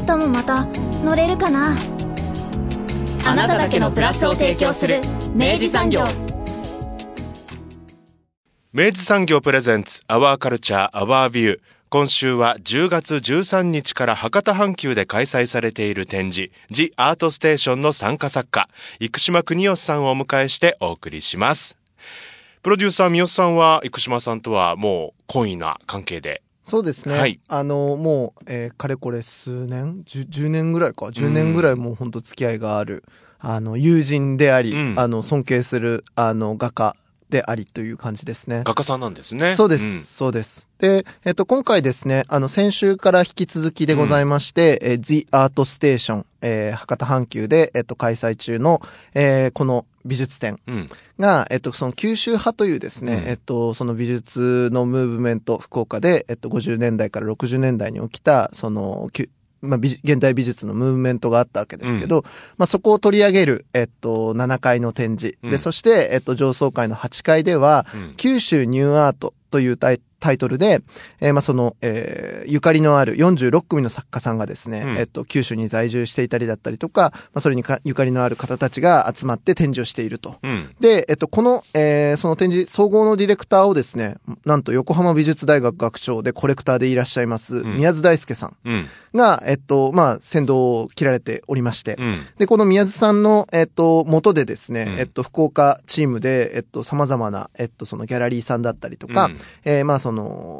明日もまた乗れるかな？あなただけのプラスを提供する明治産業。明治産業プレゼンツアワーカルチャーアワービュー今週は10月13日から博多阪急で開催されている展示「ジ・アートステーション」の参加作家生島邦義さんをお迎えしてお送りします。プロデューサー三好さんは生島さんとはもう懇意な関係で？そうですね。はいあの、もう、えーかれこれ数年？10, 10年ぐらいか。10年ぐらいもう本当付き合いがある、あの、友人であり、うんあの、尊敬する、あの、画家でありという感じですね。画家さんなんですねそうです、そうです。で、えっと、今回ですね、あの、先週から引き続きでございまして、えー The Art Station、えー博多阪急で、えっと、開催中の、えーこの美術展うん。うんが、えっと、その九州派というですね、うん。えっと、その美術のムーブメント、福岡で、えっと、50年代から60年代に起きた、その、まあ、美現代美術のムーブメントがあったわけですけど、まあ、そこを取り上げる、えっと、7階の展示。うん。で、そして、えっと、上層階の8階では、うん。九州ニューアートというタイタイトルで、えーまあ、その、えーゆかりのある46組の作家さんがですね、うん。えっと、九州に在住していたりだったりとか、まあ、それにかゆかりのある方たちが集まって展示をしていると。うん。で、えっと、この、えーその展示、総合のディレクターをですね、なんと横浜美術大学学長でコレクターでいらっしゃいます、ん。宮津大輔さんうん。が、えっと、まあ、先導を切られておりまして、うん。で、この宮津さんの、えっと、元でですね、うん。えっと、福岡チームで、えっと、様々な、えっと、そのギャラリーさんだったりとか、うん。えーまあ、その、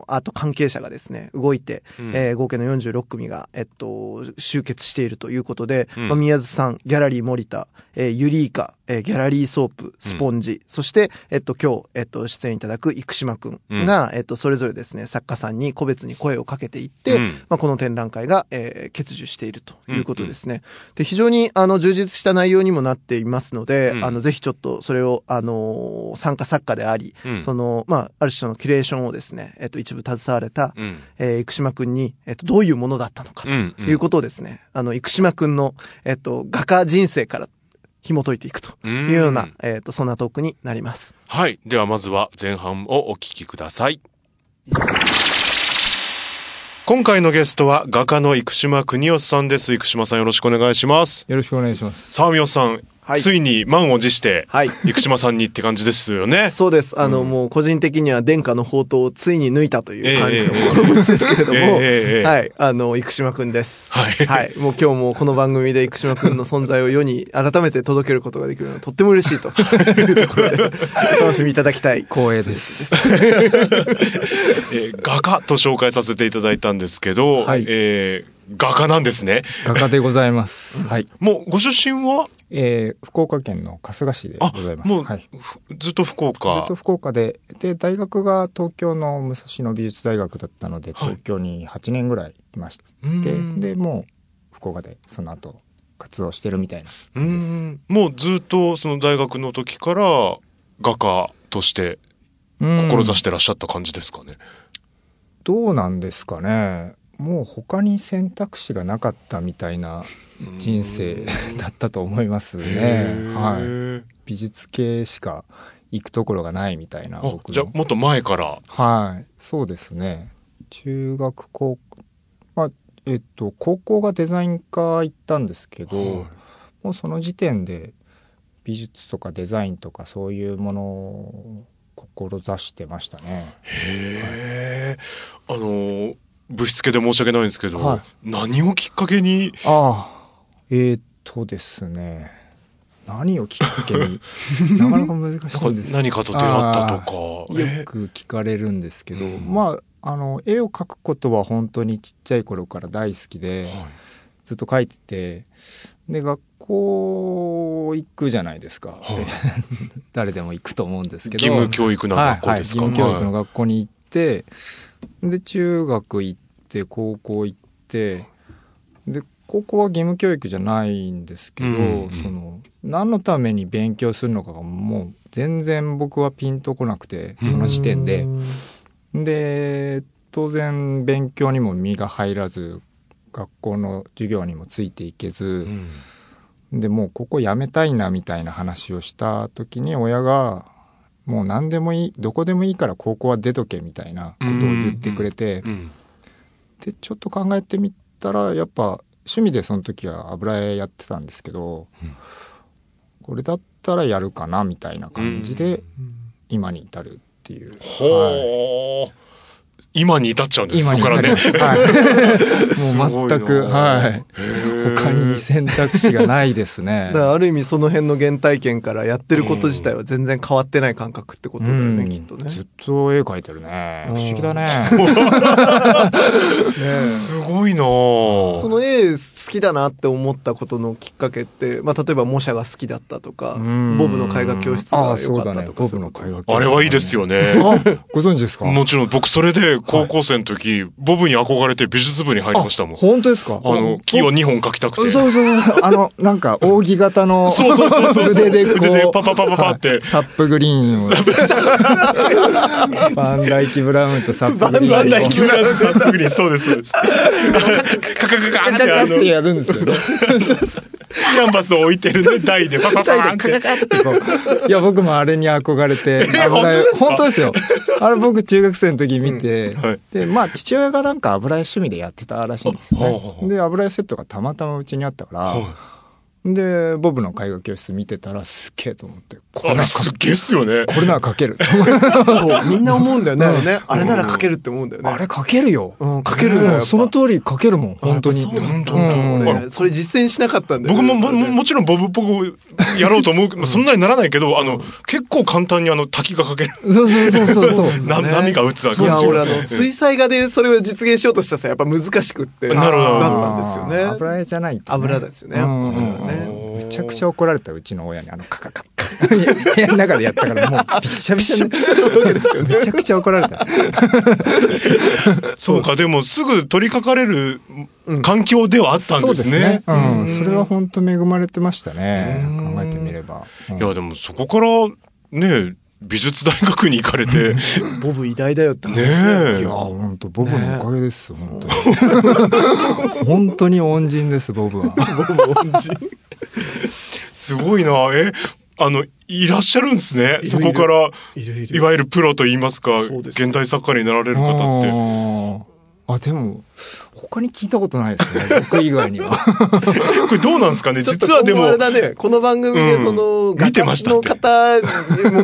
アート関係者がですね、動いて、うん。えー合計の46組が、えっと、集結しているということで、うん。まあ、宮津さん、ギャラリー森田、えーユリーカ、えーギャラリーソープ、スポンジ、そして、えっと、今日、えっと、出演いただく生島くん。が、えっと、それぞれですね、作家さんに個別に声をかけていって、うん。まあ、この展覧会が、えー欠如しているということですね。で、非常に、あの、充実した内容にもなっていますので、うん。あの、ぜひちょっと、それを、あのー参加作家であり、うん。その、まあ、ある種のキュレーションをですね、えっと、一部携われた、うん。えー生島くんに、えっと、どういうものだったのかとうんうん。いうことをですね、あの、生島くんの、えっと、画家人生から紐解いていくというような、うんえっと、そんなトークになります。はい。ではまずは前半をお聞きください。今回のゲストは画家の生島邦義さんです。生島さんよろしくお願いします。よろしくお願いします。さあ三好さん、はいついに満を持して、はい生島さんにって感じですよね そうです。あの、もう個人的には殿下の宝刀をついに抜いたという感じのええ心持ちですけれども、ええええはい、あの、生島くんです。はいもう今日もこの番組で生島くんの存在を世に改めて届けることができるのはとっても嬉しいと いうところで、お楽しみいただきたい。光栄です。えー画家と紹介させていただいたんですけど、はいえー画家なんですね画家でございます。はい。もうご出身は？えー、福岡県の春日市であございます。もう、はい。ふずっと福岡ずっと福岡で、で、大学が東京の武蔵野美術大学だったので、はい東京に8年ぐらいいました。うんで、で、もう福岡でその後活動してるみたいなう感じです。んもうずっとその大学の時から画家としてうん志してらっしゃった感じですかね、どうなんですかね。もう他に選択肢がなかったみたいな人生だったと思いますね。はい。い美術系しか行くところがないみたいなあ僕の。じゃあもっと前から。はい。そうですね。中学高まあえっと高校がデザイン科行ったんですけど、はい。もうその時点で美術とかデザインとかそういうものを志してましたね。へえあのぶしつけで申し訳ないんですけど、はい。何をきっかけに？ああえーっとですね。何をきっかけに？なかなか難しないです何かと出会ったとか。よく聞かれるんですけど、まああの絵を描くことは本当にちっちゃい頃から大好きで、はい。ずっと描いててで学校行くじゃないですか、はい。で 誰でも行くと思うんですけど。義務教育な学校ですか、はいはい、義務教育のはい学校に行って、で中学行って高校行ってで高校は義務教育じゃないんですけど、うんうんその何のために勉強するのかがもう全然僕はピンとこなくてその時点で。で当然勉強にも身が入らず学校の授業にもついていけず、でもうここ辞めたいなみたいな話をした時に親が「もう何でもいいどこでもいいから高校は出とけ」みたいなことを言ってくれて、うんでちょっと考えてみたらやっぱ趣味でその時は油絵やってたんですけど、これだったらやるかなみたいな感じで今に至るっていう。ほう、今に至っちゃうんです今にそこからね。はい、もう全く、はい。他に選択肢がないですね だ。からある意味その辺の原体験からやってること自体は全然変わってない感覚ってことだよね、うんきっとね。ずっと絵描いてるね。うん不思議だね。ねすごいなあその絵好きだなって思ったことのきっかけって、まあ、例えば模写が好きだったとかうんボブの絵画教室あが良か。ったとかボブの絵画教室あれはいいですよね。ご存知ですか？もちろん僕それで高校生の時、はい、ボブに憧れて美術部に入りましたもん。本当ですか？あの、木を2本描きたくて。そうそうそう。あの、なんか、扇形の、そうそうそうそう。腕でこう、腕でパパパパパって、はい、サップグリーンを。バンダイキブラウンとサップグリーン。バンダイキブラウンと サップグリーン、そうです。カカカカカカってやるんですよ。キャンバスを置いてるね、台でパパパーンって。こういや僕もあれに憧れて油絵本当ですよあれ僕中学生の時見て、はいでまあ父親がなんか油絵趣味でやってたらしいんですよほうほうほうねで油絵セットがたまたまうちにあったから、でボブの絵画教室見てたらすっげえと思ってこれすっげえっすよね。これなら描ける。そうみんな思うんだよね。あれねあれなら描けるって思うんだよね。あれ描けるよ、うん描けるよその通り描けるもん本当に。そうなんだうん。俺それ実践しなかったんだよね。僕ももももちろんボブっぽくやろうと思う、まあそんなにならないけど、あの、結構簡単にあの滝がかける。そうそうそうそうそう な波が打つわけいや俺あのうん水彩画でそれを実現しようとしたさやっぱ難しくってなるほど。だったんですよね。油絵じゃないと、ね、油ですよねうん。うん。ねめちゃくちゃ怒られたうちの親に。あのカカカカ部屋の中でやったからもうびっしゃびしゃになわけですよね。めちゃくちゃ怒られた。そうか、でもすぐ取り掛かれる環境ではあったんそうですね。うん、それは本当恵まれてましたね。考えてみれば、うん。いや、でもそこからね、美術大学に行かれて、ね ボブ偉大だよって話だよえ。いや。本当ボブのおかげです、本当に。本当に恩人ですボブは。ボブ恩人。すごいな。え、あの、いらっしゃるんですね。いるそこから、いるいる。いわゆるプロと言いますか、す。現代作家になられる方って。あでも他に聞いたことないですね。僕以外には。これどうなんですかね？ちょっと実はでもね。この番組でその、うん見てましたの方にお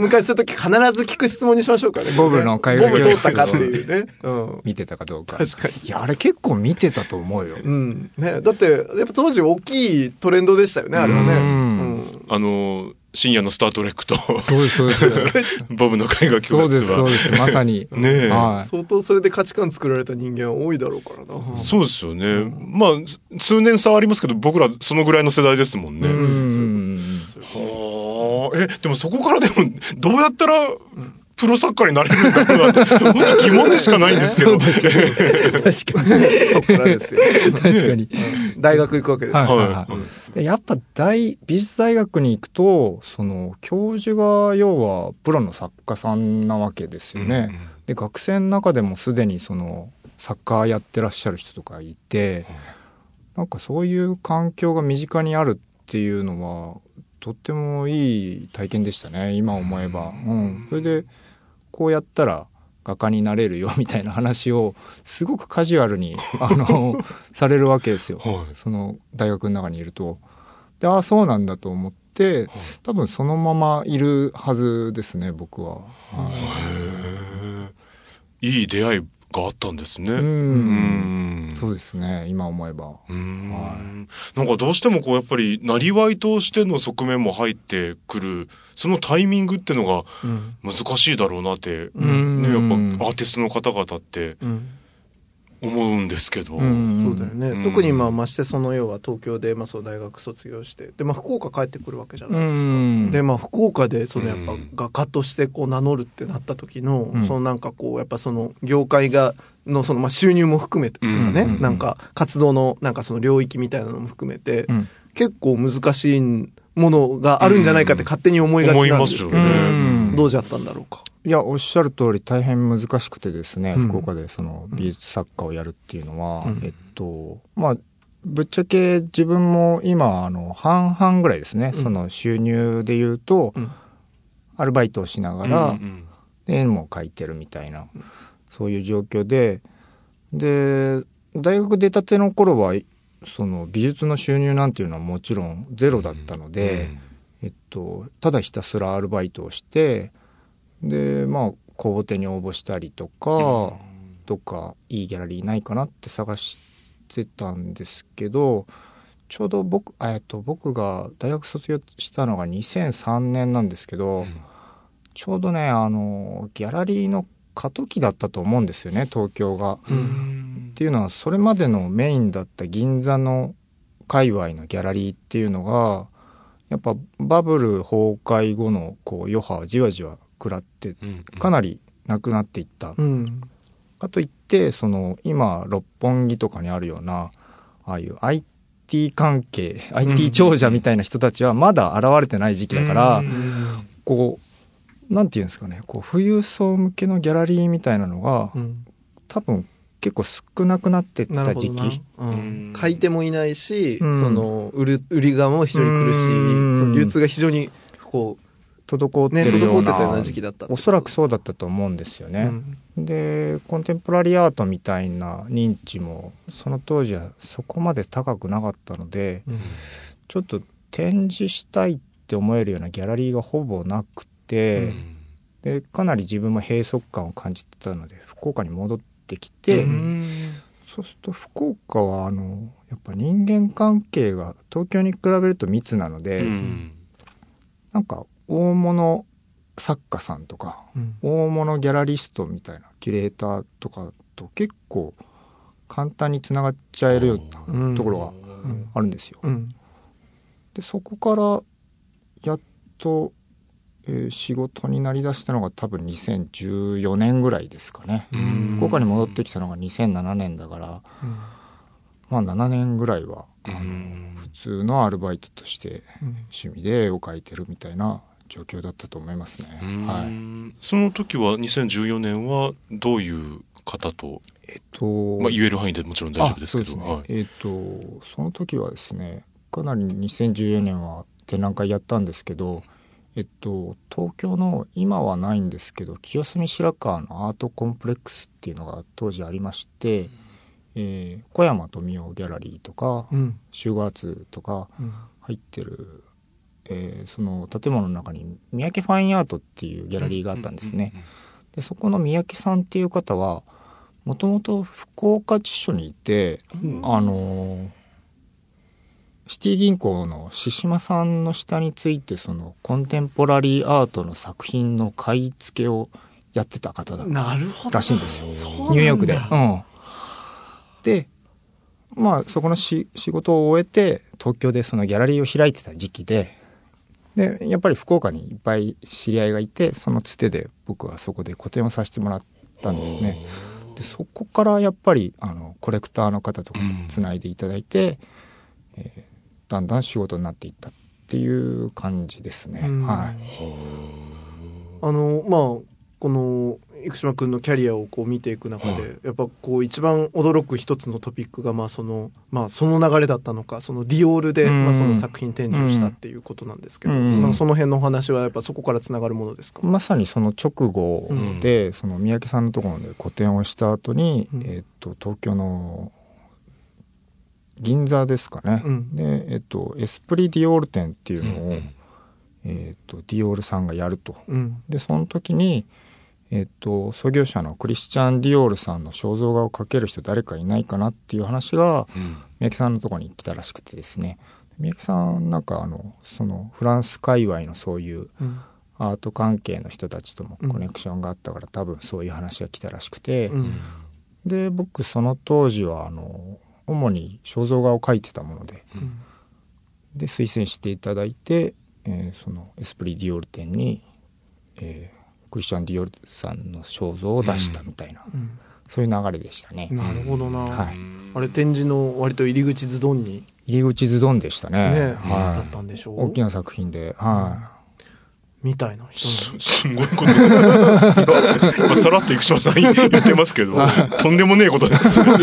迎えするとき必ず聞く質問にしましょうかね。ボブの絵画ボブ通ったかっていうね、う。ん、見てたかどうか。確かに。いやあれ結構見てたと思うよ。うん。ね、だってやっぱ当時大きいトレンドでしたよねあれはね、うん。うん。あの、深夜のスタートレックと、そうですそうです。ボブの絵画教そうです室は。そうです。まさに。ねえ。はい。相当それで価値観作られた人間は多いだろうからな、そうですよね。まあ、数年差はありますけど、僕らそのぐらいの世代ですもんね。うん。はあ、え、でもそこからでも、どうやったら、プロ作家になれるんだろうなって、本当疑問でしかないんですけど。確かにそっ からですよ。確かに。大学行くわけです、はいはいはい。はいでやっぱ大美術大学に行くとその教授が要はプロの作家さんなわけですよね。で学生の中でもすでにそのサッカーやってらっしゃる人とかいて、なんかそういう環境が身近にあるっていうのはとってもいい体験でしたね。今思えば。うん、それでこうやったら画家になれるよみたいな話をすごくカジュアルに あのされるわけですよ。はいその大学の中にいると。でああそうなんだと思って多分そのままいるはずですね僕は。はいいい出会いがあったんですね。うん。うん。そうですね。今思えば。うん。はなんかどうしてもこうやっぱりなりわいとしての側面も入ってくるそのタイミングってのがうん。難しいだろうなって、うん。ね、やっぱアーティストの方々ってうん思うんですけど、そうだよね、うん。特にまあましてその要は東京でまあその大学卒業してで、まあ、福岡帰ってくるわけじゃないですか、うんでまあ福岡でそのやっぱうん。画家としてこう名乗るってなった時の、ん。そのなんかこうやっぱその業界がのそのまあ収入も含めてとかね、うんなんか活動のなんかその領域みたいなのも含めて、うん。結構難しいものがあるんじゃないかって勝手に思いがちなんですけど、どうじゃったんだろうか。いやおっしゃる通り大変難しくてですね、うん。福岡でその美術作家をやるっていうのは、うん。えっとまあぶっちゃけ自分も今あの半々ぐらいですね、うん。その収入で言うと、うん。アルバイトをしながうんら、絵も描いてるみたいなそういう状況でで大学出たての頃はその美術の収入なんていうのはもちろんゼロだったので、えっと、ただひたすらアルバイトをしてでまあ公募展に応募したりとか、どっかいいギャラリーないかなって探してたんですけどちょうど僕えっと僕が大学卒業したのが2003年なんですけど、ちょうどねあのギャラリーの過渡期だったと思うんですよね東京が。うん。っていうのはそれまでのメインだった銀座の界隈のギャラリーっていうのがやっぱバブル崩壊後のこう余波をじわじわ食らってうん。かなりなくなっていった。うん。かといってその今六本木とかにあるようなああいう IT 関係 IT 長者みたいな人たちはまだ現れてない時期だから、うん。こうなんていうんですかねこう富裕層向けのギャラリーみたいなのがうん。多分結構少なくなってった時期。ううん。ん、買い手もいないし、うん。その売る売り側も非常に苦しい、うん。その流通が非常にこ滞っうねてるよう滞ってたようなな時期だったおそらくそうだったと思うんですよね。でコンテンポラリーアートみたいな認知もその当時はそこまで高くなかったのでうん。ちょっと展示したいって思えるようなギャラリーがほぼなくて、でかなり自分も閉塞感を感じてたので福岡に戻ってきて、うん。そうすると福岡はあのやっぱ人間関係が東京に比べると密なので、うん。なんか大物作家さんとかうん。大物ギャラリストみたいなキュレーターとかと結構簡単につながっちゃえるよううんなところがうん。あるんですよ。うん。でそこからやっと、えー仕事になりだしたのが多分2014年ぐらいですかね。うん。福岡に戻ってきたのが2007年だからまあ7年ぐらいはあのうん。普通のアルバイトとしてうん趣味で絵を描いてるみたいな状況だったと思いますね。はい、い、その時は2014年はどういう方と、えっと、まあ、言える範囲でもちろん大丈夫ですけどね、はい。えっ、とその時はですねかなり2014年は展覧会やったんですけどえっと東京の今はないんですけど清澄白河のアートコンプレックスっていうのが当時ありまして、えー小山富夫ギャラリーとか、うん。シュガーツとかうん。入ってる、えーその建物の中に三宅ファインアートっていうギャラリーがあったんですね。でそこの三宅さんっていう方はもともと福岡地所にいて、あのーシティ銀行の獅島さんの下についてそのコンテンポラリーアートの作品の買い付けをやってた方だったらしいんですよニューヨークで。うん、でまあそこのし仕事を終えて東京でそのギャラリーを開いてた時期ででやっぱり福岡にいっぱい知り合いがいてそのつてで僕はそこで個展をさせてもらったんですね。でそこからやっぱりあのコレクターの方とかとつないでいただいて、えーだんだん仕事になっていったっていう感じですね。うん。はい。あのまあこの生島君のキャリアをこう見ていく中で、やっぱこう一番驚く一つのトピックがまあそのまあその流れだったのかそのディオールで、うん。まあその作品展示をしたっていうことなんですけど、うん。まあその辺のお話はやっぱそこからつながるものですか？まさにその直後で、その三宅さんのところで個展をした後に、うん。えっと東京の銀座ですかね、うん。で、えっとエスプリディオール展っていうのを、うんえっとディオールさんがやると。うん。でその時に、えっと創業者のクリスチャン・ディオールさんの肖像画を描ける人誰かいないかなっていう話がうん。三宅さんのところに来たらしくてですね。三宅さんなんかあのそのフランス界隈のそういううん。アート関係の人たちともコネクションがあったから、多分そういう話が来たらしくて、うん。で僕その当時はあの主に肖像画を描いてたもので、で推薦していただいて、えーそのエスプリ・ディオール展に、えークリスチャン・ディオールさんの肖像を出したみたいな、そういう流れでしたね。なるほどな、はい。あれ展示の割と入り口ズドンに。入り口ズドンでしたね。ね、はい。だったんでしょう。大きな作品で、はみたいな人すすごいこと今 さらっと生島さん言ってますけどとんでもねえことです。あの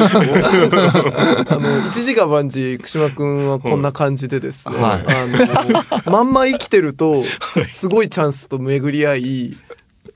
一時が万事串間くんはこんな感じでですね、はい。あのまんま生きてるとすごいチャンスと巡り合い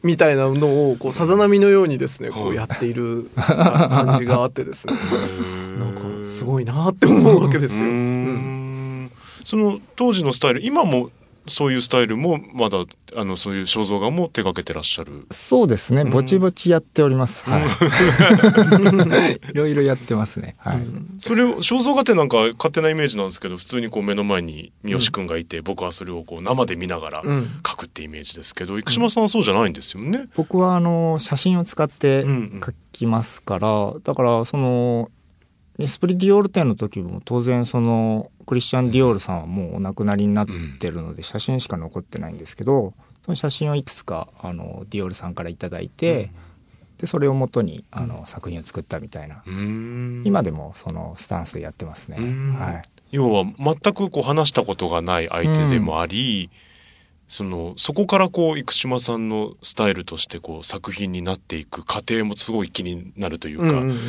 みたいなのをこうさざ波のようにですねこうやっている感じがあってですね。なんかすごいなって思うわけですよ。うん。その当時のスタイル今もそういうスタイルもまだあのそういう肖像画も手掛けてらっしゃるい。そうですね。ぼちぼちやっております。はい。いろいろやってますね。はい。それを肖像画ってなんか勝手なイメージなんですけど普通にこう目の前に三好くんがいて、僕はそれをこう生で見ながらうん描くってイメージですけど生島さんはそうじゃないんですよね。僕はあの写真を使ってきますから、だからそのエスプリ・ディオール展の時も当然そのクリスチャン・ディオールさんはもうお亡くなりになってるので写真しか残ってないんですけどその写真をいくつかあのディオールさんから頂いて、でそれをもとにあの作品を作ったみたいな、今でもそのスタンスでやってますね。うん。はい。要は全くこう話したことがない相手でもあり、そのそこからこう生島さんのスタイルとしてこう作品になっていく過程もすごい気になるというか、うんうんうん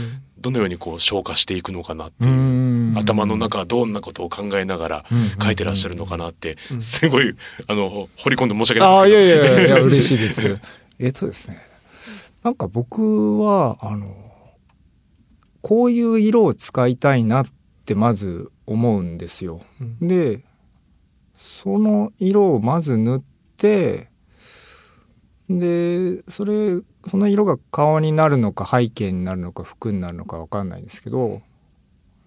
どのようにこう消化していくのかなってういう。ん頭の中はどんなことを考えながらうん書いてらっしゃるのかなってうんすごいあの掘り込んで申し訳ないですけどやいや、い や嬉しいです。えっとですね。なんか僕は、あの、こういう色を使いたいなってまず思うんですよ。で、その色をまず塗って、で、それ、その色が顔になるのか背景になるのか服になるのかわかんないですけど、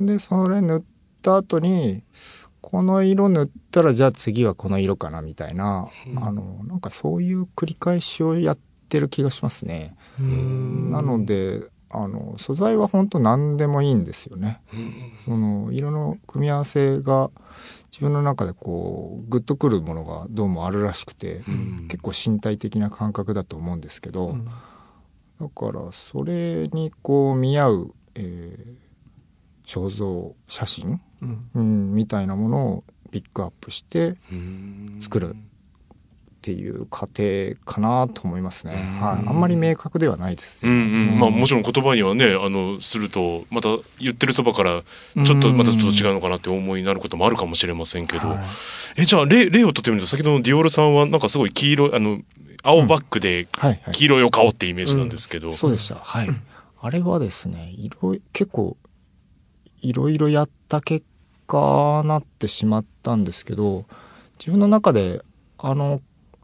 で、それ塗った後に、この色塗ったらじゃあ次はこの色かなみたいな、あのなんかそういう繰り返しをやってる気がしますね。なのであの素材は本当何でもいいんですよね。その色の組み合わせが自分の中でこうグッとくるものがどうもあるらしくて、結構身体的な感覚だと思うんですけど、だからそれにこう見合う、えー肖像写真、うん。うん、みたいなものをピックアップしてうん。作るっていう過程かなと思いますね。はい、あんまり明確ではないですうんうん。まあもちろろん言葉にはねあのするとまた言ってるそばからちょっとまたちょっと違うのかなって思いになることもあるかもしれませんけど、はい。えじゃあ例例をとってみると先ほどのディオールさんはなんかすごい黄色いあの青バックではいはい。黄色いお顔ってイメージなんですけど、そうでした。はい。あれはですね、いろい結構いろいろやった結果なってしまったんですけど、自分の中であの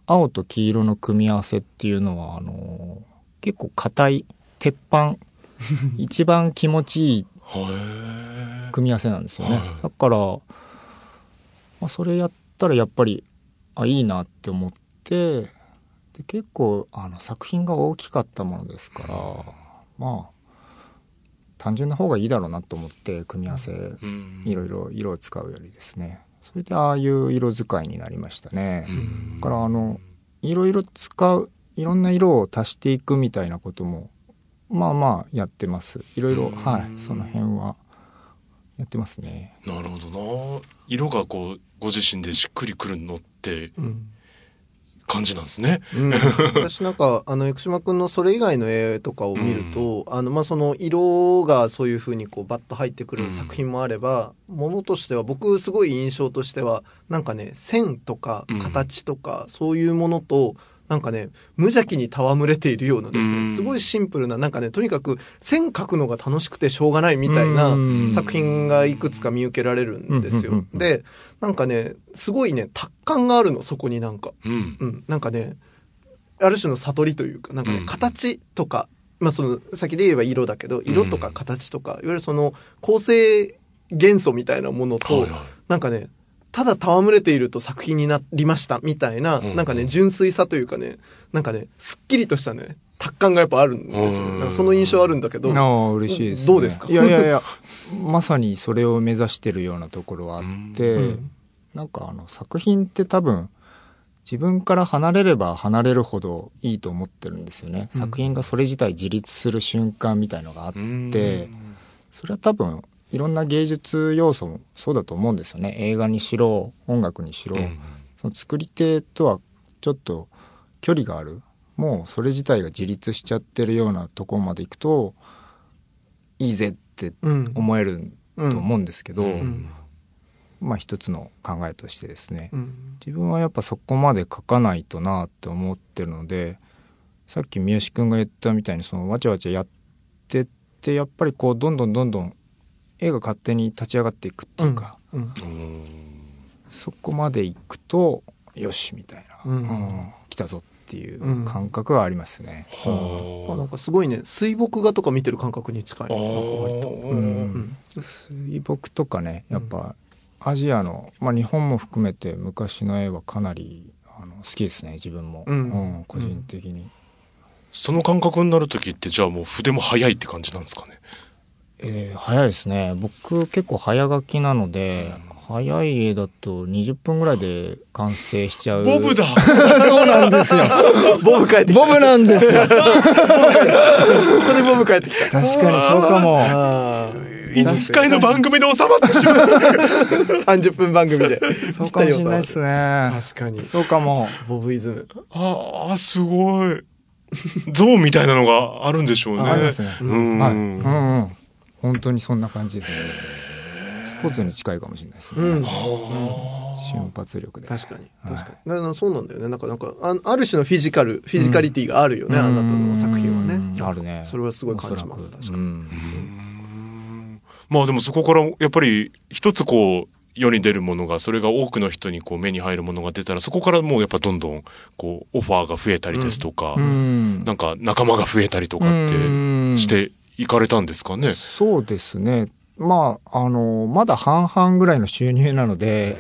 青と黄色の組み合わせっていうのはあの結構硬い鉄板。一番気持ちいいへ組み合わせなんですよね。はいだから、まあ、それやったらやっぱりあいいなって思ってで結構あの作品が大きかったものですからまあ単純な方がいいだろうなと思って組み合わせいろいろ色を使うよりですねそれでああいう色使いになりましたね。だからあのいろいろ使ういろんな色を足していくみたいなこともまあまあやってます。いろいろはいその辺はやってますね。なるほどな。色がこうご自身でしっくりくるのってうん感じなんですね。うん、私なんかあの生島君のそれ以外の絵とかを見ると、あのまあその色がそういうふうにこうバッと入ってくる作品もあれば、ものとしては僕すごい印象としてはなんかね線とか形とか、そういうものとなんかね無邪気に戯れているようなですね、うん。すごいシンプルななんかねとにかく線描くのが楽しくてしょうがないみたいなうん。作品がいくつか見受けられるんですよ。でなんかねすごいね達観があるのそこになんか。うん。うん、なんかねある種の悟りというかなんかね、うん。形とか、まあ、その先で言えば色だけど色とか形とか、いわゆるその構成元素みたいなものと、なんかねただ戯れていると作品になりましたみたいな、うんなんかね純粋さというかねなんかねすっきりとしたね達観がやっぱあるんですよね。なんかその印象あるんだけど。ああ嬉しいです、ね、どうですか？いやいやいやまさにそれを目指してるようなところはあって、うん。なんかあの作品って多分自分から離れれば離れるほどいいと思ってるんですよね、うん。作品がそれ自体自立する瞬間みたいのがあって、それは多分いろんな芸術要素もそうだと思うんですよね。映画にしろ音楽にしろ、その作り手とはちょっと距離がある。もうそれ自体が自立しちゃってるようなところまで行くといいぜってうん。思えると思うんですけど、うん。まあ一つの考えとしてですね、うん。自分はやっぱそこまで書かないとなって思ってるのでさっき三好君が言ったみたいにそのわちゃわちゃやってってやっぱりこうどんどんどんどん絵が勝手に立ち上がっていくっていうか、うん。そこまで行くとよしみたいな、うん。うん。来たぞっていう感覚はありますね。まあ。なんかすごいね。水墨画とか見てる感覚に近い。なんか割と。ううん。ん水墨とかねやっぱアジアの、まあ、日本も含めて昔の絵はかなりあの好きですね自分も、うん。個人的に、その感覚になる時ってじゃあもう筆も速いって感じなんですかねえー早いですね。僕結構早書きなので、早い絵だと20分ぐらいで完成しちゃう。ボブだ。そうなんですよ。ボブ帰ってきた。ボブなんですよ。ここでボブ帰ってきた。確かにそうかも。あ一回の番組で収まってしまう。あ、三十分番組で。そうかもしれないですね。確かに。そうかも。ボブイズム。ああすごい。ゾーンみたいなのがあるんでしょうね。ありますね。うん、はい、うんうん本当にそんな感じで。すスポーツに近いかもしれないですね、うん。瞬発力で。確かに確かに、だからそうなんだよね。なんかなんかあある種のフィジカルフィジカリティがあるよね、あなたの作品はね。うんあるね。それはすごい感じます確かに、うん。まあでもそこからやっぱり一つこう世に出るものがそれが多くの人にこう目に入るものが出たらそこからもうやっぱどんどんこうオファーが増えたりですとか、うん。なんか仲間が増えたりとかってうんしていかれたんですかね？そうですね。まああのまだ半々ぐらいの収入なので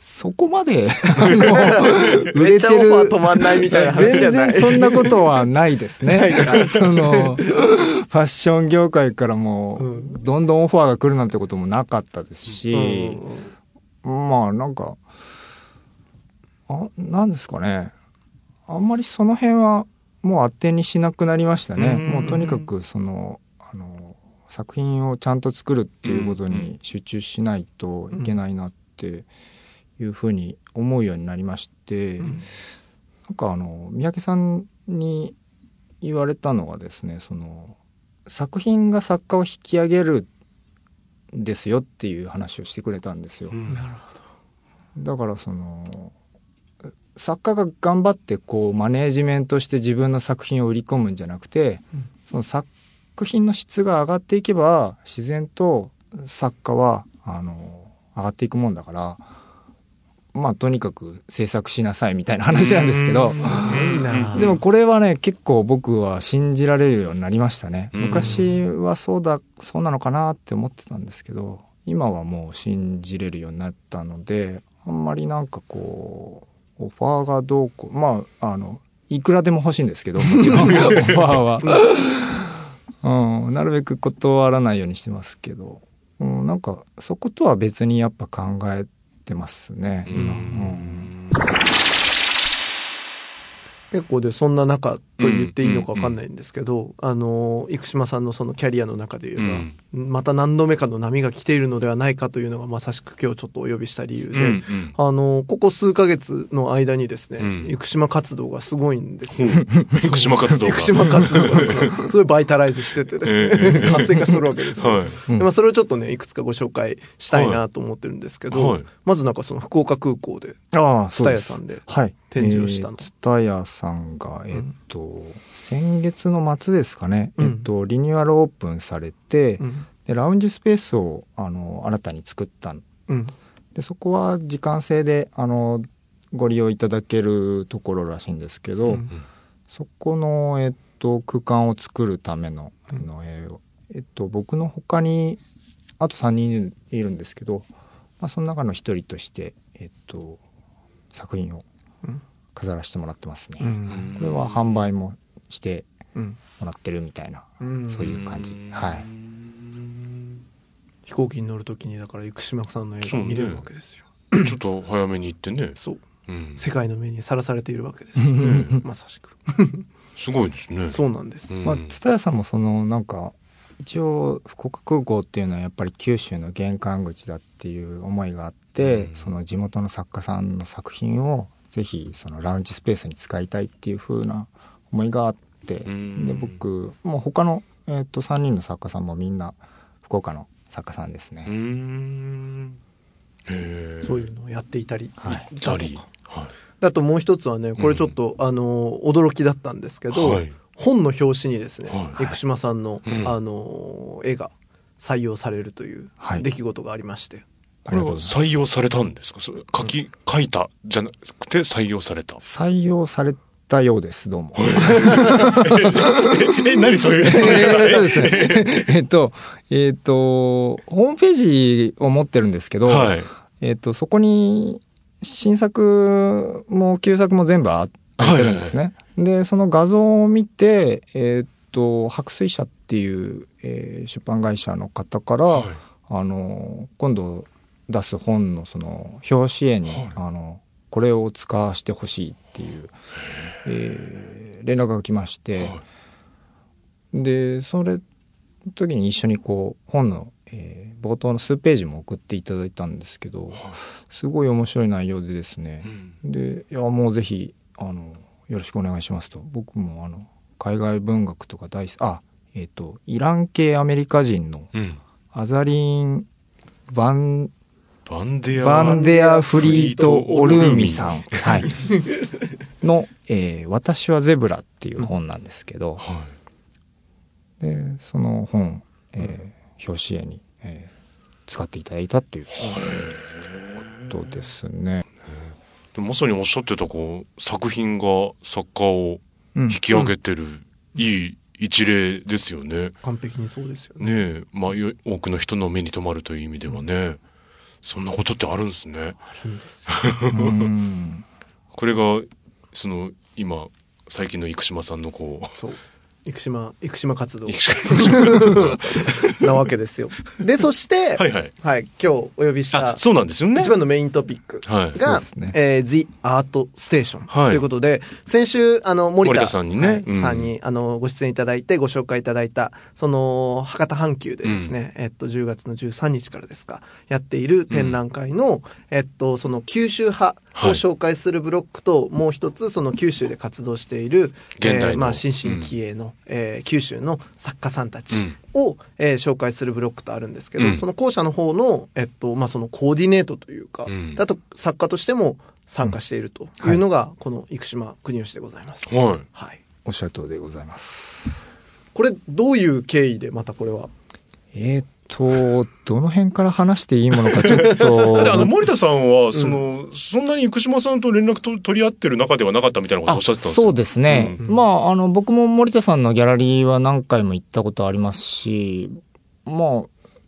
そこまであの売 めっちゃオれてるファー止まんないみたいな話じゃ全ない。然そんなことはないですね。そのファッション業界からもうん。どんどんオファーが来るなんてこともなかったですし、まあなんかあなんですかね。あんまりその辺はもう当てにしなくなりましたね。うんもうとにかくそのあの作品をちゃんと作るっていうことに集中しないといけないなっていうふうに思うようになりまして、なんかあの三宅さんに言われたのがですねその作品が作家を引き上げるんですよっていう話をしてくれたんですよ。うんだからその作家が頑張ってこうマネージメントして自分の作品を売り込むんじゃなくて、その作品の質が上がっていけば自然と作家はあの上がっていくもんだからまあとにかく制作しなさいみたいな話なんですけど。いいな。でもこれはね結構僕は信じられるようになりましたね、うん。昔はそうだそうなのかなって思ってたんですけど今はもう信じれるようになったのであんまりなんかこうオファーがどうこうまああのいくらでも欲しいんですけど もちろん。オファーは、うん、なるべく断らないようにしてますけど、うん、なんかそことは別にやっぱ考えてますね今、うん。結構でそんな中と言っていいのか分かんないんですけど、あの生島さんのそのキャリアの中で言えば、また何度目かの波が来ているのではないかというのがまさしく今日ちょっとお呼びした理由で、うんうんあのここ数ヶ月の間にですね、うん生島活動がすごいんですよ。福島活動が。生島活動がですねすごいバイタライズしててですね、活性化してるわけですよ。はい。でまあ、それをちょっとねいくつかご紹介したいなと思ってるんですけど、はいまずなんかその福岡空港でああ、スそうです。タヤさんではい。展示をしたのえースタヤさんが、えっと、先月の末ですかね、うん。えっと、リニューアルオープンされて、うん。で、ラウンジスペースを、あの、新たに作ったん。うん。で、そこは時間制で、あの、ご利用いただけるところらしいんですけど、うん。そこの、えっと、空間を作るための、あの、えっと、僕の他に、あと3人いるんですけど、まあ、その中の一人として、えっと、作品をうん飾らせてもらってますね。うん。これは販売もしてうん。もらってるみたいな、うん。そういう感じ。はい。飛行機に乗るときにだから生島さんの映画見れるわけですよ。ちょっと早めに行ってね。そう。うん。世界の目にさらされているわけです。よまさしく。すごいですね。そうなんです、うん。まあ蔦屋さんもそのなんか一応福岡空港っていうのはやっぱり九州の玄関口だっていう思いがあって、うん。その地元の作家さんの作品をぜひそのラウンジスペースに使いたいっていう風な思いがあって、うん。で僕もう他の、えー、と3人の作家さんもみんな福岡の作家さんですね。そういうのをやっていたり。はい。だとか。はい。あともう一つはねこれちょっと、あの驚きだったんですけど、はい。本の表紙にですね、はい。生島さんの、うん。あの絵が採用されるというはい。出来事がありまして、これは採用されたんですか？それ書き、書いたじゃなくて採用された？採用されたようですどうも。え、何そういう、えーっとですね。え？っと、えっと、ホームページを持ってるんですけど、はい。えっと、そこに新作も旧作も全部あ入ってるんですね。で、その画像を見て、えっと、白水社っていう、えー出版会社の方から、はい。あの、今度出す本のその表紙絵に、はい。あの、これを使わせてほしいっていう、えー連絡が来まして、はでそれの時に一緒にこう本の、えー冒頭の数ページも送っていただいたんですけどすごい面白い内容でですねうん。でいやもうぜひあのよろしくお願いしますと。僕もあの海外文学とか大好きあえっ、とイラン系アメリカ人のうん。アザリン・バンバンデア。バンデア・フリート・オルーミさん、はい、の、えー私はゼブラ」っていう本なんですけど、はでその本、えー表紙絵に、えー使っていただいたということですね。い。でまさにおっしゃってた、こう、作品が作家をうん。引き上げてる、いい一例ですよね。完璧にそうですよね。ねえ、まあ、よ多くの人の目に留まるという意味ではね、そんなことってあるんですね。あるんです これが、その、今、最近の生島さんのこう生島生島活動。なわけですよ。でそしてはいはい。はい、今日お呼びしたあ、そうなんですよね。一番のメイントピックが、ですね。えー The Art Station はい。ということで、先週、あの、森田。森田さんにね。はいうん。さんに、あの、ご出演いただいて、ご紹介いただいた、その、博多阪急でですね、えっと、10月の13日からですか、やっている展覧会の、えっと、その、九州派をはい紹介するブロックと、もう一つ、その、九州で活動している、現代のえーまあ、新進気鋭の、えー九州の作家さんたちうんを、えー紹介するブロックとあるんですけど、うんその後者の方の、えっと、まあ、そのコーディネートというか、うんあと作家としても参加しているというのが、この生島国吉でございます。はい。はい。おっしゃる通りでございます。これ、どういう経緯でまたこれは？えーっとどの辺から話していいものかちょっと。であの、森田さんは、その、そんなに生島さんと連絡と取り合ってる中ではなかったみたいなことをおっしゃってたんですよ。そうですね、うん。まああの僕も森田さんのギャラリーは何回も行ったことありますしまあ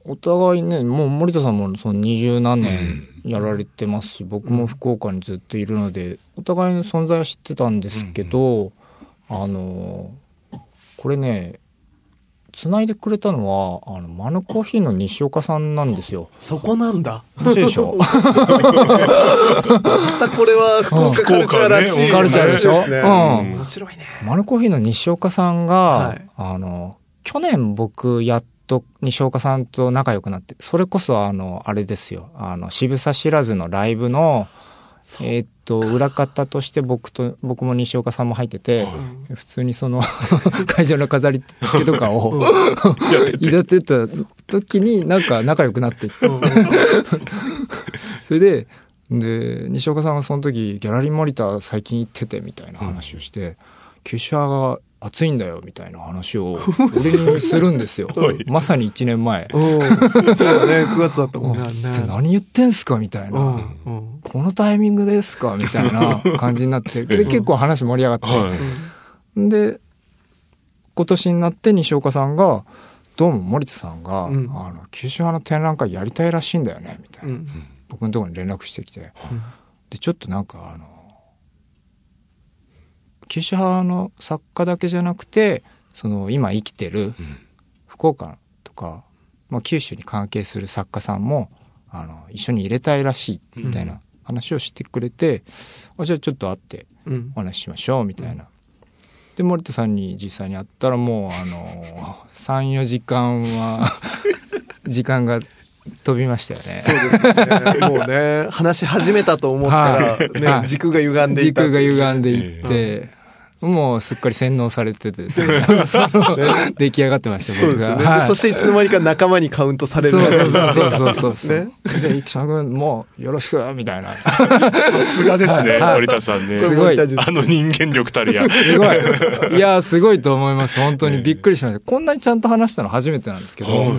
お互いねもう森田さんもその二十何年やられてますし、僕も福岡にずっといるのでお互いの存在は知ってたんですけど、あのこれね繋いでくれたのはあのマヌコーヒーの西岡さんなんですよ。そこなんだ。面白いでしょ？またこれは福岡カルチャーらしい、福岡ねカルチャーでしょ？すね。うん。面白いね。マヌコーヒーの西岡さんが、はい。あの去年僕やっと西岡さんと仲良くなってそれこそあのあれですよ。あの渋さ知らずのライブのえーっと裏方として僕と僕も西岡さんも入ってて、普通にその 会場の飾り付けとかを やってた時になんか仲良くなって。それでで西岡さんがその時ギャラリーモニター最近行っててみたいな話をして、九州派が熱いんだよみたいな話を 俺にするんですよ まさに1年前。うん。そうだね、9月だったもんね。って何言ってんすかみたいな。このタイミングですかみたいな感じになってで結構話盛り上がって、はい。で今年になって西岡さんが「どうも森田さんが、うんあの九州派の展覧会やりたいらしいんだよね」みたいな、うん。僕のところに連絡してきて、でちょっとなんかあの九州派の作家だけじゃなくてその今生きてる福岡とか、まあ、九州に関係する作家さんもあの一緒に入れたいらしいみたいな話をしてくれて、あじゃあちょっと会ってうんお話ししましょうみたいな。で森田さんに実際に会ったらもうあの34時間は 時間が飛びましたよね。そうですね。もうね、話し始めたと思ったら、ね、軸が歪んでい時た。空が歪んでいって、もうすっかり洗脳されててですね。出来上がってましたそうですよね。そしていつの間にか仲間にカウントされるそうそうそうそうそう。ね。で生島君もうよろしくみたいな。さすがですね、はい。森田さんね。すごい。あの人間力たるや。すごいいやすごいと思います。本当にびっくりしました。こんなにちゃんと話したの初めてなんですけど、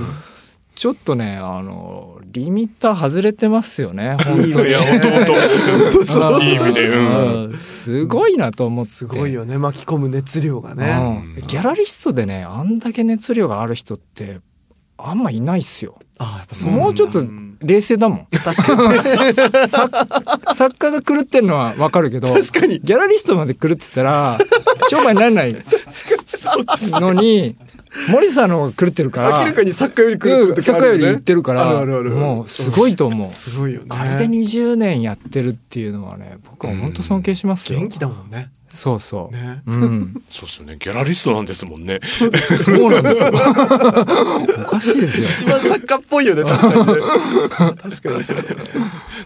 ちょっとねあのリミッター外れてますよね 本当に。いや、本当本当そう。いい意味で、うん。うん。すごいなと思って。すごいよね、巻き込む熱量がね。うん。ギャラリストでねあんだけ熱量がある人ってあんまいないっすよ。あやっぱそうもうちょっと冷静だもん。確かに。作作家が狂ってんのはわかるけど確かに。ギャラリストまで狂ってたら商売にならないのに森さんの方が狂ってるから明らかに作家より来るうん作家より言ってるからあるあるあるもうすごいと思うすごいよね。あれで20年やってるっていうのはね僕は本当尊敬しますよ元気だもんね。そうそう、ねうんそうですよね。ギャラリストなんですもんね。そうなんですよ おかしいですよ一番作家っぽいよね、確かにそれ。確かにそうだね。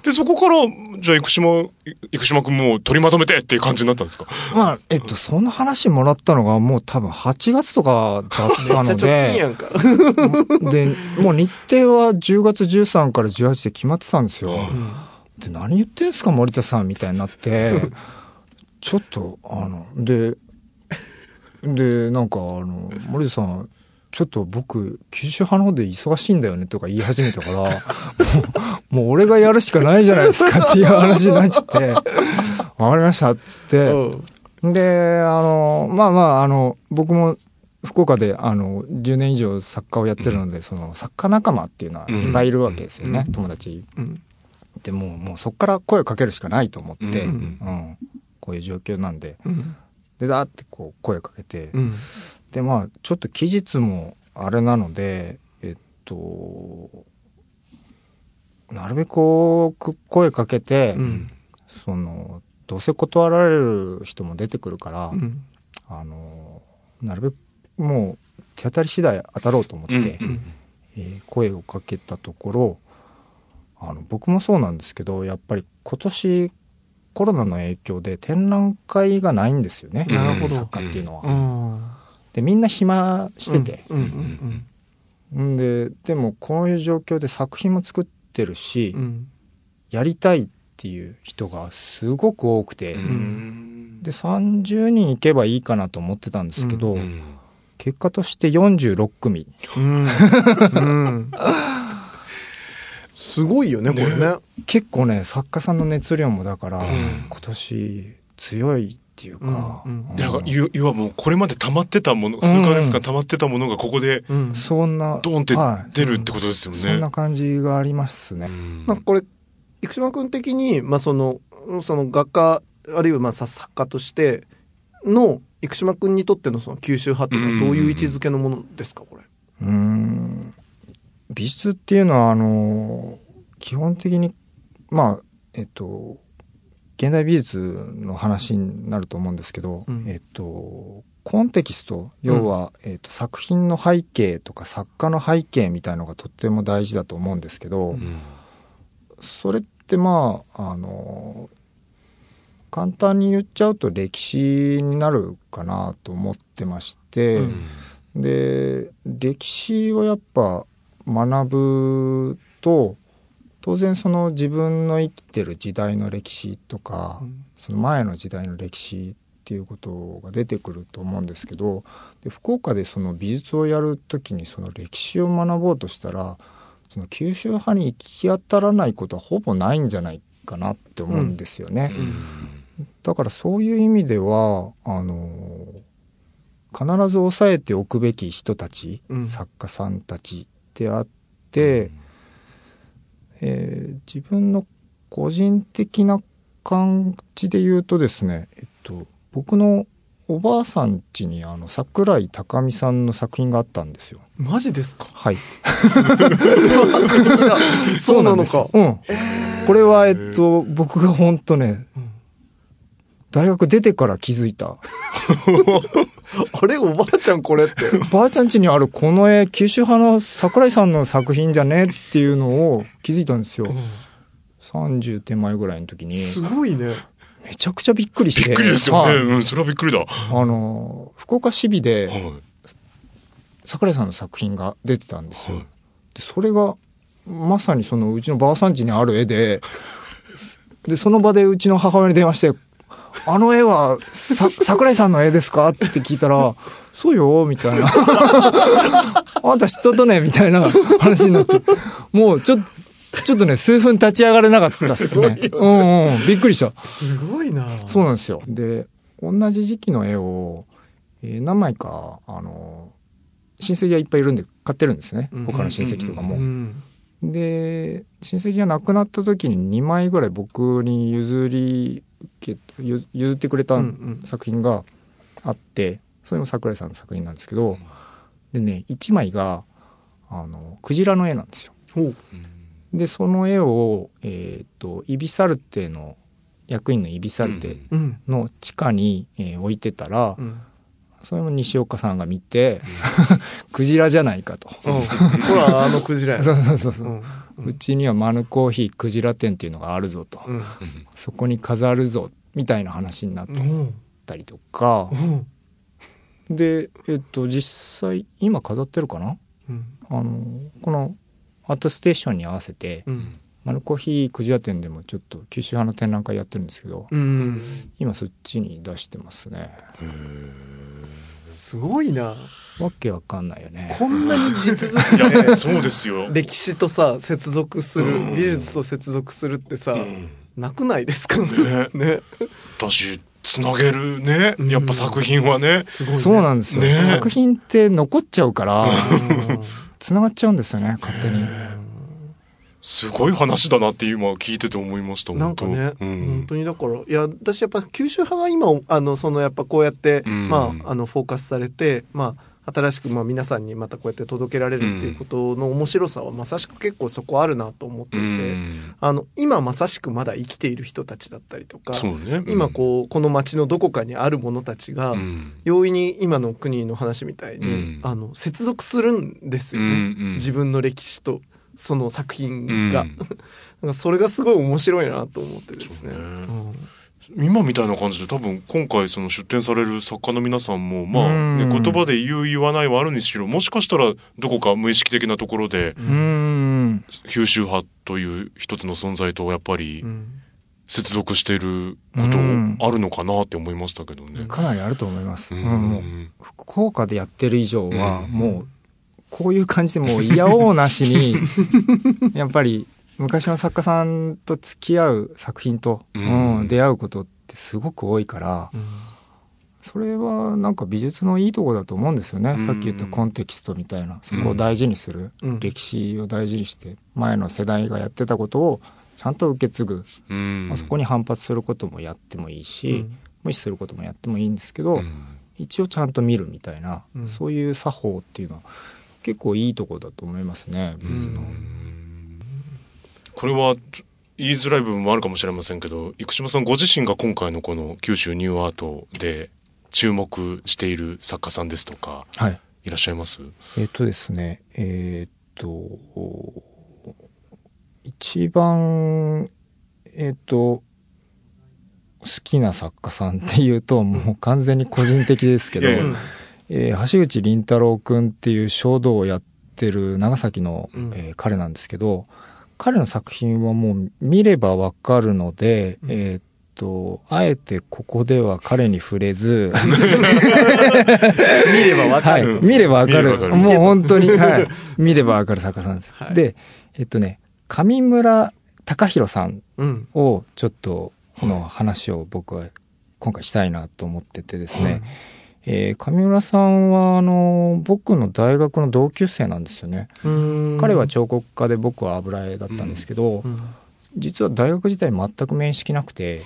で、そこから、じゃあ、生島、生島君もう取りまとめてっていう感じになったんですか？まあ、えっと、その話もらったのがもう多分8月とかだったので。で、もう日程は10月13から18で決まってたんですよ。で、何言ってんすか森田さんみたいになって、ちょっと、あの、で、で、なんかあの、森田さん、ちょっと僕、九州派の方で忙しいんだよねとか言い始めたから、もう、もう俺がやるしかないじゃないですか っていう話になっちゃって、わかりましたっつって、で、あの、まあまあ、あの、僕も福岡で、あの、10年以上作家をやってるので、その、作家仲間っていうのはいっぱいいるわけですよね、友達。うん。でもう、もうそこから声をかけるしかないと思って、ううん。ん、こういう状況なんで、うん。で、だってこう、声をかけて、うんで、まあ、ちょっと期日もあれなので、えっと、なるべく声かけて、うん。その、どうせ断られる人も出てくるから、うん。あのなるべくもう手当たり次第当たろうと思って、うんえー声をかけたところあの僕もそうなんですけどやっぱり今年コロナの影響で展覧会がないんですよねなるほど。作家っていうのは。うんでみんな暇してて、うんうんんででもこういう状況で作品も作ってるし、うん。うんやりたいっていう人がすごく多くて、うん。で30人行けばいいかなと思ってたんですけど、うん。結果として46組うん。うん。すごいよねこれね。結構ね作家さんの熱量もだから、ん。今年強いっていうか、うんうんいや、いいわもうこれまで溜まってたもの、数ヶ月間溜まってたものがここでうんそんなドーンってはい。出るってことですよね。そんな感じがありますね。なんかこれ生島君的にまあそのその画家あるいはまあさ作家としての生島君にとってのその九州派っていうのはどういう位置づけのものですかこれ？うーん。美術っていうのはあの基本的にまあえっと現代美術の話になると思うんですけど、うん。えっとコンテキスト要は、えっと作品の背景とか作家の背景みたいのがとっても大事だと思うんですけど、うん。それってまああの簡単に言っちゃうと歴史になるかなと思ってまして、で歴史をやっぱ学ぶと当然その自分の生きてる時代の歴史とか、その前の時代の歴史っていうことが出てくると思うんですけどで福岡でその美術をやる時にその歴史を学ぼうとしたらその九州派に行き当たらないことはほぼないんじゃないかなって思うんですよね。だからそういう意味ではあの必ず押さえておくべき人たち、うん。作家さんたちであって、えー自分の個人的な感じで言うとですね、えっと、僕のおばあさん家にあの桜井高美さんの作品があったんですよ。マジですか？はい。そうなのか。うん。これは、えっと、僕が本当ね、大学出てから気づいた。あれおばあちゃんこれって。ばあちゃん家にあるこの絵、九州派の桜井さんの作品じゃね？っていうのを気づいたんですよ。30手前ぐらいの時に。すごいね。めちゃくちゃびっくりして。びっくりですよね。はいうん、それはびっくりだ。はあの、福岡市美でい。桜井さんの作品が出てたんですよ。はいでそれがまさにそのうちのばあさん家にある絵で でその場でうちの母親に電話して「あの絵はさ 桜井さんの絵ですか?」って聞いたら「そうよ」みたいな「あんた知っとっとね」みたいな話になってもうちょっとちょっとね数分立ち上がれなかったっすね。うんうん、びっくりした。すごいな。そうなんですよ。で、同じ時期の絵を、えー何枚か、あの、親戚がいっぱいいるんで買ってるんですね。他の親戚とかも。うんで、親戚が亡くなった時に2枚ぐらい僕に譲り受譲ってくれた作品があって、それも桜井さんの作品なんですけど、でね、1枚が、あの、クジラの絵なんですよ。で、その絵を、えっ、と、イビサルテの、役員のイビサルテうん。の地下に、えー置いてたら、うん。それも西岡さんが見て、クジラじゃないかと。うんほら、あのクジラや。そうそうそうそうう。ちにはマヌコーヒークジラ店っていうのがあるぞと。うん。そこに飾るぞ、みたいな話になっうん。たりとかう。ん。で、えっと、実際、今飾ってるかな？うん。あの、このアートステーションに合わせて、うん。マヌコーヒークジラ店でもちょっと九州派の展覧会やってるんですけど、うん。今そっちに出してますね。すごいな。わけわかんないよね。こんなに地続き いや、でそうですよ。歴史とさ接続する美術と接続するってさ、なくないですか？ね。ね。だし、つなげるね。やっぱ作品はね。すごい、ね。そうなんですよ、ね作品って残っちゃうからうん繋がっちゃうんですよね勝手に、すごい話だなって今聞いてて思いました。なんかね、本当。うん。本当にだからいや私やっぱ九州派が今あのそのやっぱこうやって、うん。まああのフォーカスされてまあ新しくまあ皆さんにまたこうやって届けられるっていうことの面白さはまさしく結構そこあるなと思っていて、うん。あの今まさしくまだ生きている人たちだったりとか、そうね。今こうこの街のどこかにある者たちが、うん。容易に今の国の話みたいに、うん。あの接続するんですよね、自分の歴史とその作品が、うん。なんかそれがすごい面白いなと思ってですね。今みたいな感じで多分今回その出展される作家の皆さんもまあ、ね、うん。言葉で言う言わないはあるにしろもしかしたらどこか無意識的なところで九州派という一つの存在とやっぱりうん。接続していることうん。あるのかなって思いましたけどね。かなりあると思います、ううんう福岡でやってる以上はうん。もうこういう感じでもう嫌おうなしに やっぱり昔の作家さんと付き合う作品と、うん。うん出会うことってすごく多いからそれはなんか美術のいいとこだと思うんですよね、うん。さっき言ったコンテキストみたいな。そこを大事にする、うん。歴史を大事にして前の世代がやってたことをちゃんと受け継ぐ、うん。まあ、そこに反発することもやってもいいし、うん。無視することもやってもいいんですけど、うん。一応ちゃんと見るみたいな、うん。そういう作法っていうのは結構いいとこだと思いますね美術の。これは言いづらい部分もあるかもしれませんけど生島さんご自身が今回のこの九州ニューアートで注目している作家さんですとかはい。いらっしゃいます？えっ、とですねえっ、と一番えっ、と好きな作家さんっていうともう完全に個人的ですけど、いやいやえー橋口倫太郎くんっていう書道をやってる長崎の、うん。えー彼なんですけど彼の作品はもう見ればわかるので、えーっとあえてここでは彼に触れず 見ればわかはいる。見ればわかる。もう本当に、はい、見ればわかる作家さんです、はい。でえっとね上村隆弘さんうん。をちょっとの話を僕は今回したいなと思っててですね、えー上村さんはあの僕の大学の同級生なんですよね、彼は彫刻家で僕は油絵だったんですけど、うん。実は大学時代全く面識なくて、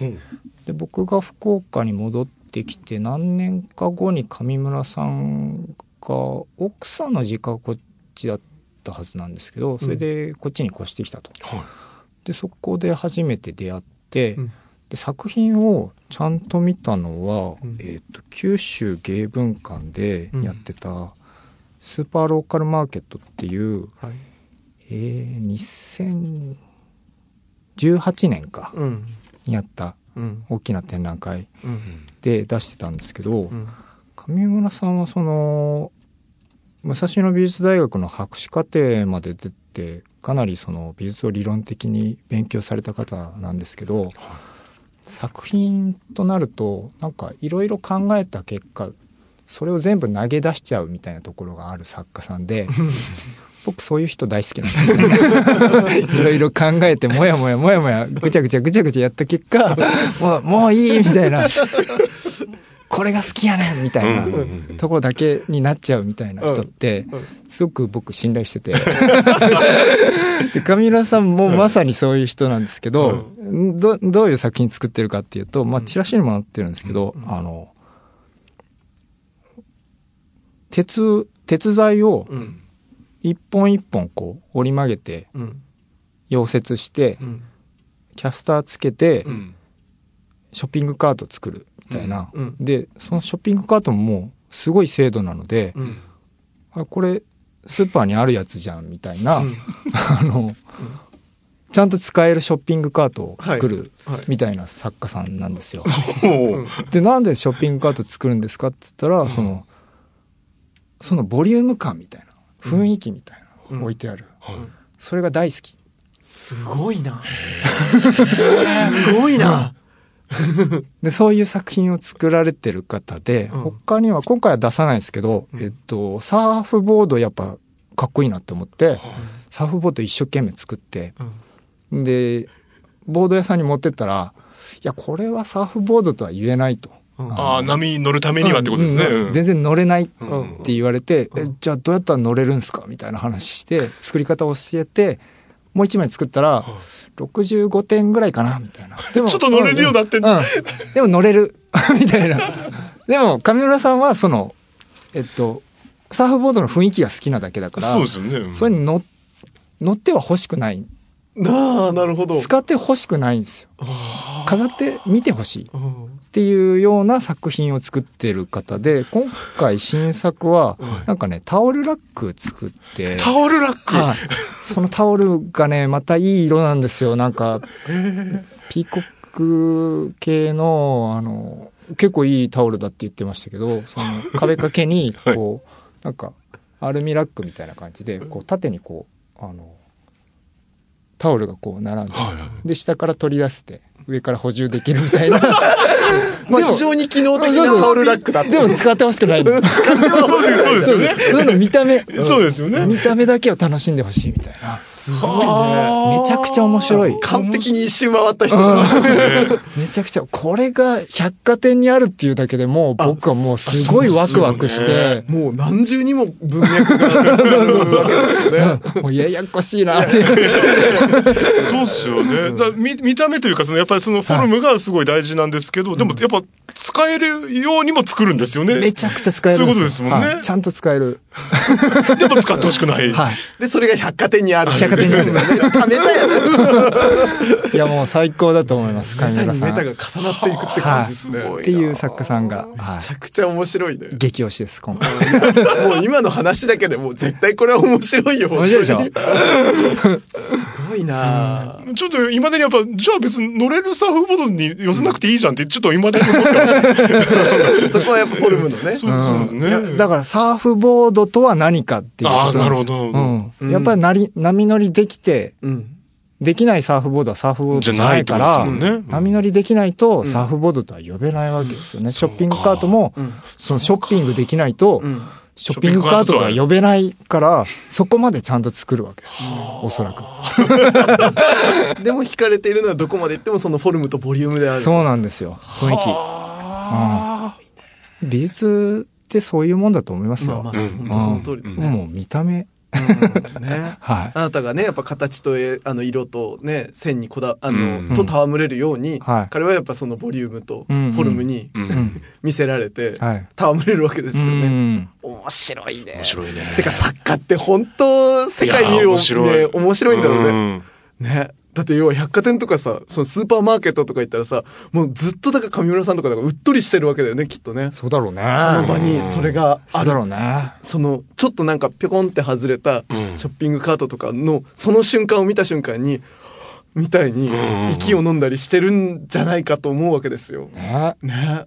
で僕が福岡に戻っってきて何年か後に上村さんが奥さんの実家がこっちだったはずなんですけどそれでこっちに越してきたと。はい。でそこで初めて出会って、うんで作品をちゃんと見たのは、うん。えー、と九州芸文館でやってた「スーパーローカルマーケット」っていう、はい。えー2018年かうん。にやったうん。大きな展覧会うん。で出してたんですけど、うん。上村さんはその武蔵野美術大学の博士課程まで出てかなりその美術を理論的に勉強された方なんですけど、作品となるとなんかいろいろ考えた結果それを全部投げ出しちゃうみたいなところがある作家さんで 僕そういう人大好きなんですよね。いろいろ考えてもやもやもやもやぐちゃぐちゃぐちゃぐちゃやった結果 もうもういいみたいなこれが好きやねんみたいなところだけになっちゃうみたいな人ってうんすごく僕信頼してて。で上村さんもまさにそういう人なんですけど、どどういう作品作ってるかっていうと、まあ、チラシにも載ってるんですけど、あの鉄鉄材をうん。一本一本こう折り曲げてうん。溶接してうん。キャスターつけてうん。ショッピングカート作る。みたいな、うん。でそのショッピングカートももうすごい精度なので、うん。あこれスーパーにあるやつじゃんみたいな、うん。あの、ちゃんと使えるショッピングカートを作るはい。はい。みたいな作家さんなんですよ。おうでなんでショッピングカート作るんですかって言ったら、そのそのボリューム感みたいな雰囲気みたいなの置いてある、はい。それが大好き。すごいな。すごいなでそういう作品を作られてる方で、うん。他には今回は出さないですけど、えっとサーフボードやっぱかっこいいなって思って、サーフボード一生懸命作って、でボード屋さんに持ってったら「いやこれはサーフボードとは言えない」と。ああ波に乗るためにはってことですね。うんうん。全然乗れないっうん。て言われて、えじゃあどうやったら乗れるんすか？みたいな話して作り方を教えてもう一枚作ったら65点ぐらいかなみたいな。でもちょっと乗れるようになってんうん、でも乗れる。みたいな。でも上村さんはそのえっとサーフボードの雰囲気が好きなだけだからそうですよね。うん。それに乗乗っては欲しくない。なあなるほど。使って欲しくないんですよ飾って見てほしいうん。っていうような作品を作ってる方で今回新作はなんかねタオルラック作ってタオルラック？はい。そのタオルがねまたいい色なんですよ。なんかピーコック系のあの結構いいタオルだって言ってましたけどその壁掛けに こう、なんかアルミラックみたいな感じでこう縦にこうあのタオルがこう並んで、はいはい。で下から取り出して上から補充できるみたいな。まあでも非常に機能的なタオルラックだった。でも使ってほしくない。の そうですそうですよね。そういうの見た目。そうですよね。見た目だけを楽しんでほしいみたいな。すごいね。めちゃくちゃ面白い。完璧に一周回った人 めちゃくちゃこれが百貨店にあるっていうだけでもう僕はもうすごいワクワクして、もう何重にも文脈がそうそうそうもうややこしいなって。そうっすよね。だ見見た目というかそのやっぱりそのフォルムがすごい大事なんですけど、でもやっぱ使えるようにも作るんですよね。めちゃくちゃ使えるんですよ。そういうことですもんね。はい。ちゃんと使える。でも使ってほしくない。はい。でそれが百貨店にある。百貨店にある。ためたやね。いやもう最高だと思います上メタ村さん。にメタが重なっていくって感じですね。はい。っていう作家さんが、はめちゃくちゃ面白いね。い、激推しです今回。もう今の話だけでもう絶対これは面白いよ面白いでしょ？本当にすごいな。あちょっといまだにやっぱじゃあ別に乗れるサーフボードに寄せなくていいじゃんってちょっといまだに思ってます。そこはやっぱフォルムのね。そうね。だからサーフボードとは何かっていうことなんですあーなるほど。うん、やっぱりなり波乗りできてうん。できないサーフボードはサーフボードじゃないから、ね。波乗りできないとサーフボードとは呼べないわけですよね。ショッピングカートも、そのショッピングできないと、んショッピングカートが呼べないから、そこまでちゃんと作るわけです。おそらく。でも惹かれているのはどこまで行ってもそのフォルムとボリュームであるそうなんですよ。雰囲気。うん美術ってそういうもんだと思いますよ。まあまあその通りだねもう見た目 ね。はい。あなたがね、やっぱ形とえあの色とね、線にこだ、あの、うんと戯れるように、はい彼はやっぱそのボリュームとフうんォルムに、うん見せられて、はい。戯れるわけですようね。ん面白いね。面白いね。てか作家って本当世界見る面白いね、面白いんだろうね。ね。ね。だって要は百貨店とかさ、そのスーパーマーケットとか行ったらさ、もうずっとだから上村さんとかだからうっとりしてるわけだよね、きっとね。そうだろうね。その場にそれがあるそうだろうね。そのちょっとなんかぴょこんって外れたうんショッピングカートとかのその瞬間を見た瞬間にみたいにん息を飲んだりしてるんじゃないかと思うわけですよ。ねね。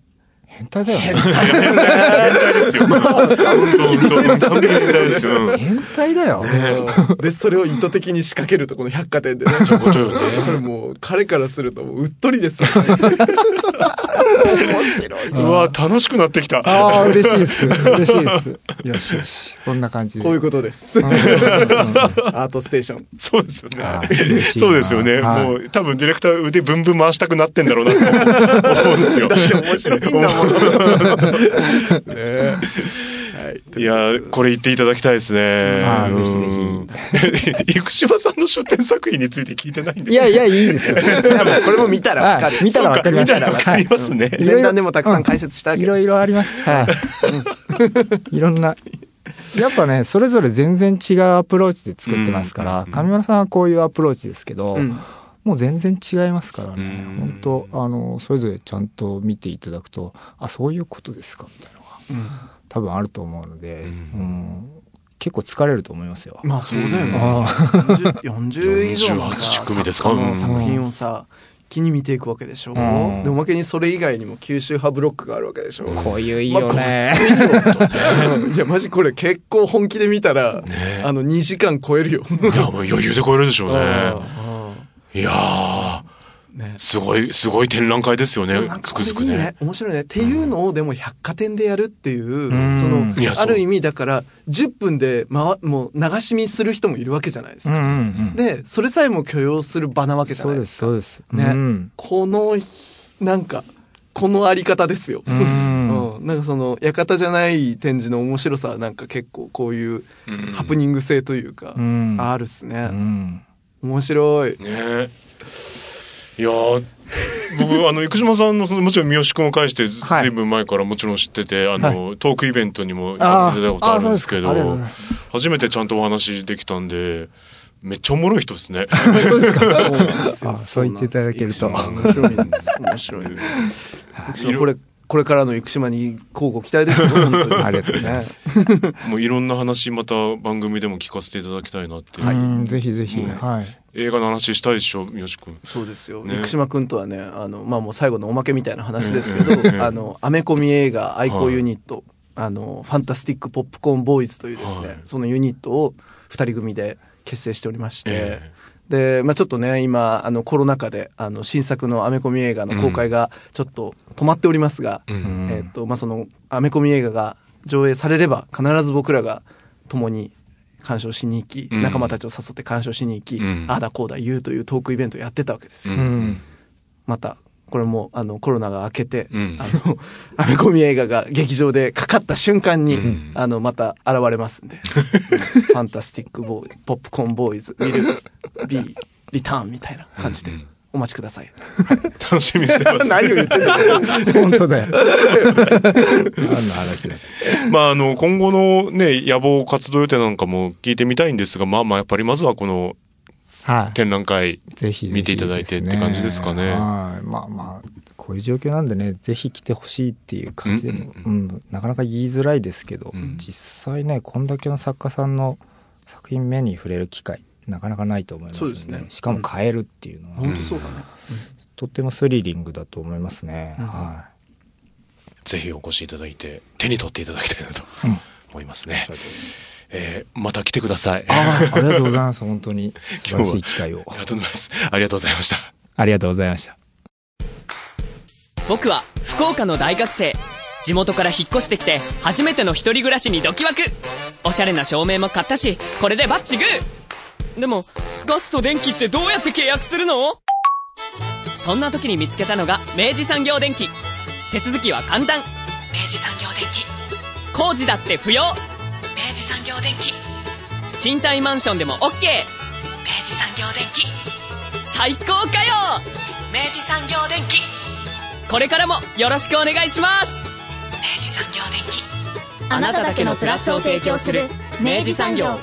変態だよね。変態ですよ。本当本当完璧変態ですよ。うん変態だよ。うんでそれを意図的に仕掛けるとこの百貨店でね。そういうことよね。これもう彼からするともううっとりですよ。面白い。うわ、楽しくなってきた。ああ、嬉しいです。嬉しいです。よしよし。こんな感じで。こういうことです。アートステーション。そうですよあねそうですよね。はいもう多分ディレクター腕ブンブン回したくなってんだろうなと思うんですよ。面白いんだもん。ねはい。いやーこれ言っていただきたいですね。あーうん生島さんの出展作品について聞いてないんですいやいや、いいですよ。これも見たらわかるはい。見たらわかります見たらわかりますね。い前段でもたくさん解説したわけいろいろあります。はい。いろんな。やっぱね、それぞれ全然違うアプローチで作ってますから、上村さんはこういうアプローチですけど、うんもう全然違いますからね。うん。本当あの、それぞれちゃんと見ていただくと、あ、そういうことですかみたいなのが多分あると思うので、うん。結構疲れると思いますよ。まあそうだよね。あ40 40以上のさ48組ですか？作家の作品をさ気に見ていくわけでしょ、ん。でおまけにそれ以外にも九州派ブロックがあるわけでしょ、こういういいまあよね。いやマジこれ結構本気で見たら、ね。あの2時間超えるよ。いや、もう余裕で超えるでしょうね。ういやんねー、すごい、すごい展覧会ですよねつこれいいねくづくね。面白いねっていうのをでも百貨店でやるっていう、んそのある意味だから10分で、ま、もう流し見する人もいるわけじゃないですか。うんうんうん。でそれさえも許容する場なわけじゃそうです、ないですか。そうです。ねうんこのひなんかこのあり方ですよ。うん うんなんかその館じゃない展示の面白さはなんか結構こういううんハプニング性というか、うんあるっすうね。ん面白い。ね。いやー僕あの生島さんのそのもちろん三好君を介してずはい。ずいぶん前からもちろん知っててあの、トークイベントにも行かせていただいたことあるんですけど初めてちゃんとお話できたんでめっちゃおもろい人ですね。そうなんですよ。あそう言っていただけると。面白いです。面白いです。生島これこれからの生島に交互期待ですよ。本当に ありがとうございます。もういろんな話また番組でも聞かせていただきたいなって、うんぜひぜひ。うんはい。映画の話したいでしょ三好君？そうですよ。ね生島くんとはね、あの、まあもう最後のおまけみたいな話ですけど、うんあの、アメコミ映画愛好ユニット、あの、ファンタスティックポップコーンボーイズというですね、はいそのユニットを二人組で結成しておりまして、えで、まあちょっとね、今、あの、コロナ禍で、あの、新作のアメコミ映画の公開がちょっと止まっておりますが、うん。えっと、まあその、アメコミ映画が上映されれば、必ず僕らが共に鑑賞しに行き、うん。仲間たちを誘って鑑賞しに行き、うん。ああだこうだ言うというトークイベントをやってたわけですよ。また、これも、あの、コロナが明けて、うんあの、アメコミ映画が劇場でかかった瞬間に、んあの、また現れますんで、ファンタスティックボーイ、ポップコーンボーイズ、ウィル、ビー、リターンみたいな感じでうんうん、お待ちください。楽しみにしてます。何を言ってんだ本当だよ。何の話だ。まああの今後のね野望活動予定なんかも聞いてみたいんですが、まあまあやっぱりまずはこのはい。展覧会ぜひ見ていただいてって感じですかね。はい。まあまあ、こういう状況なんでね、ぜひ来てほしいっていう感じでも、ううんん。なかなか言いづらいですけど、うん。実際ね、こんだけの作家さんの作品目に触れる機会、なかなかないと思いますので、そうですね。しかも変えるっていうのは、本当そうだね。とってもスリリングだと思いますね。うん。はぜひお越しいただいて手に取っていただきたいなと思いますね。えーまた来てください。あい。ありがとうございます。本当に素晴らしい機会を。りがとうございます。ありがとうございました。ありがとうございました。僕は福岡の大学生地元から引っ越してきて初めての一人暮らしにドキワクおしゃれな照明も買ったしこれでバッチグーでもガスと電気ってどうやって契約するの？そんな時に見つけたのが明治産業電機手続きは簡単明治産業電機工事だって不要明治産業電機。賃貸マンションでも OK 明治産業電機。最高かよ。明治産業電機。これからもよろしくお願いします。明治産業電機。あなただけのプラスを提供する明治産業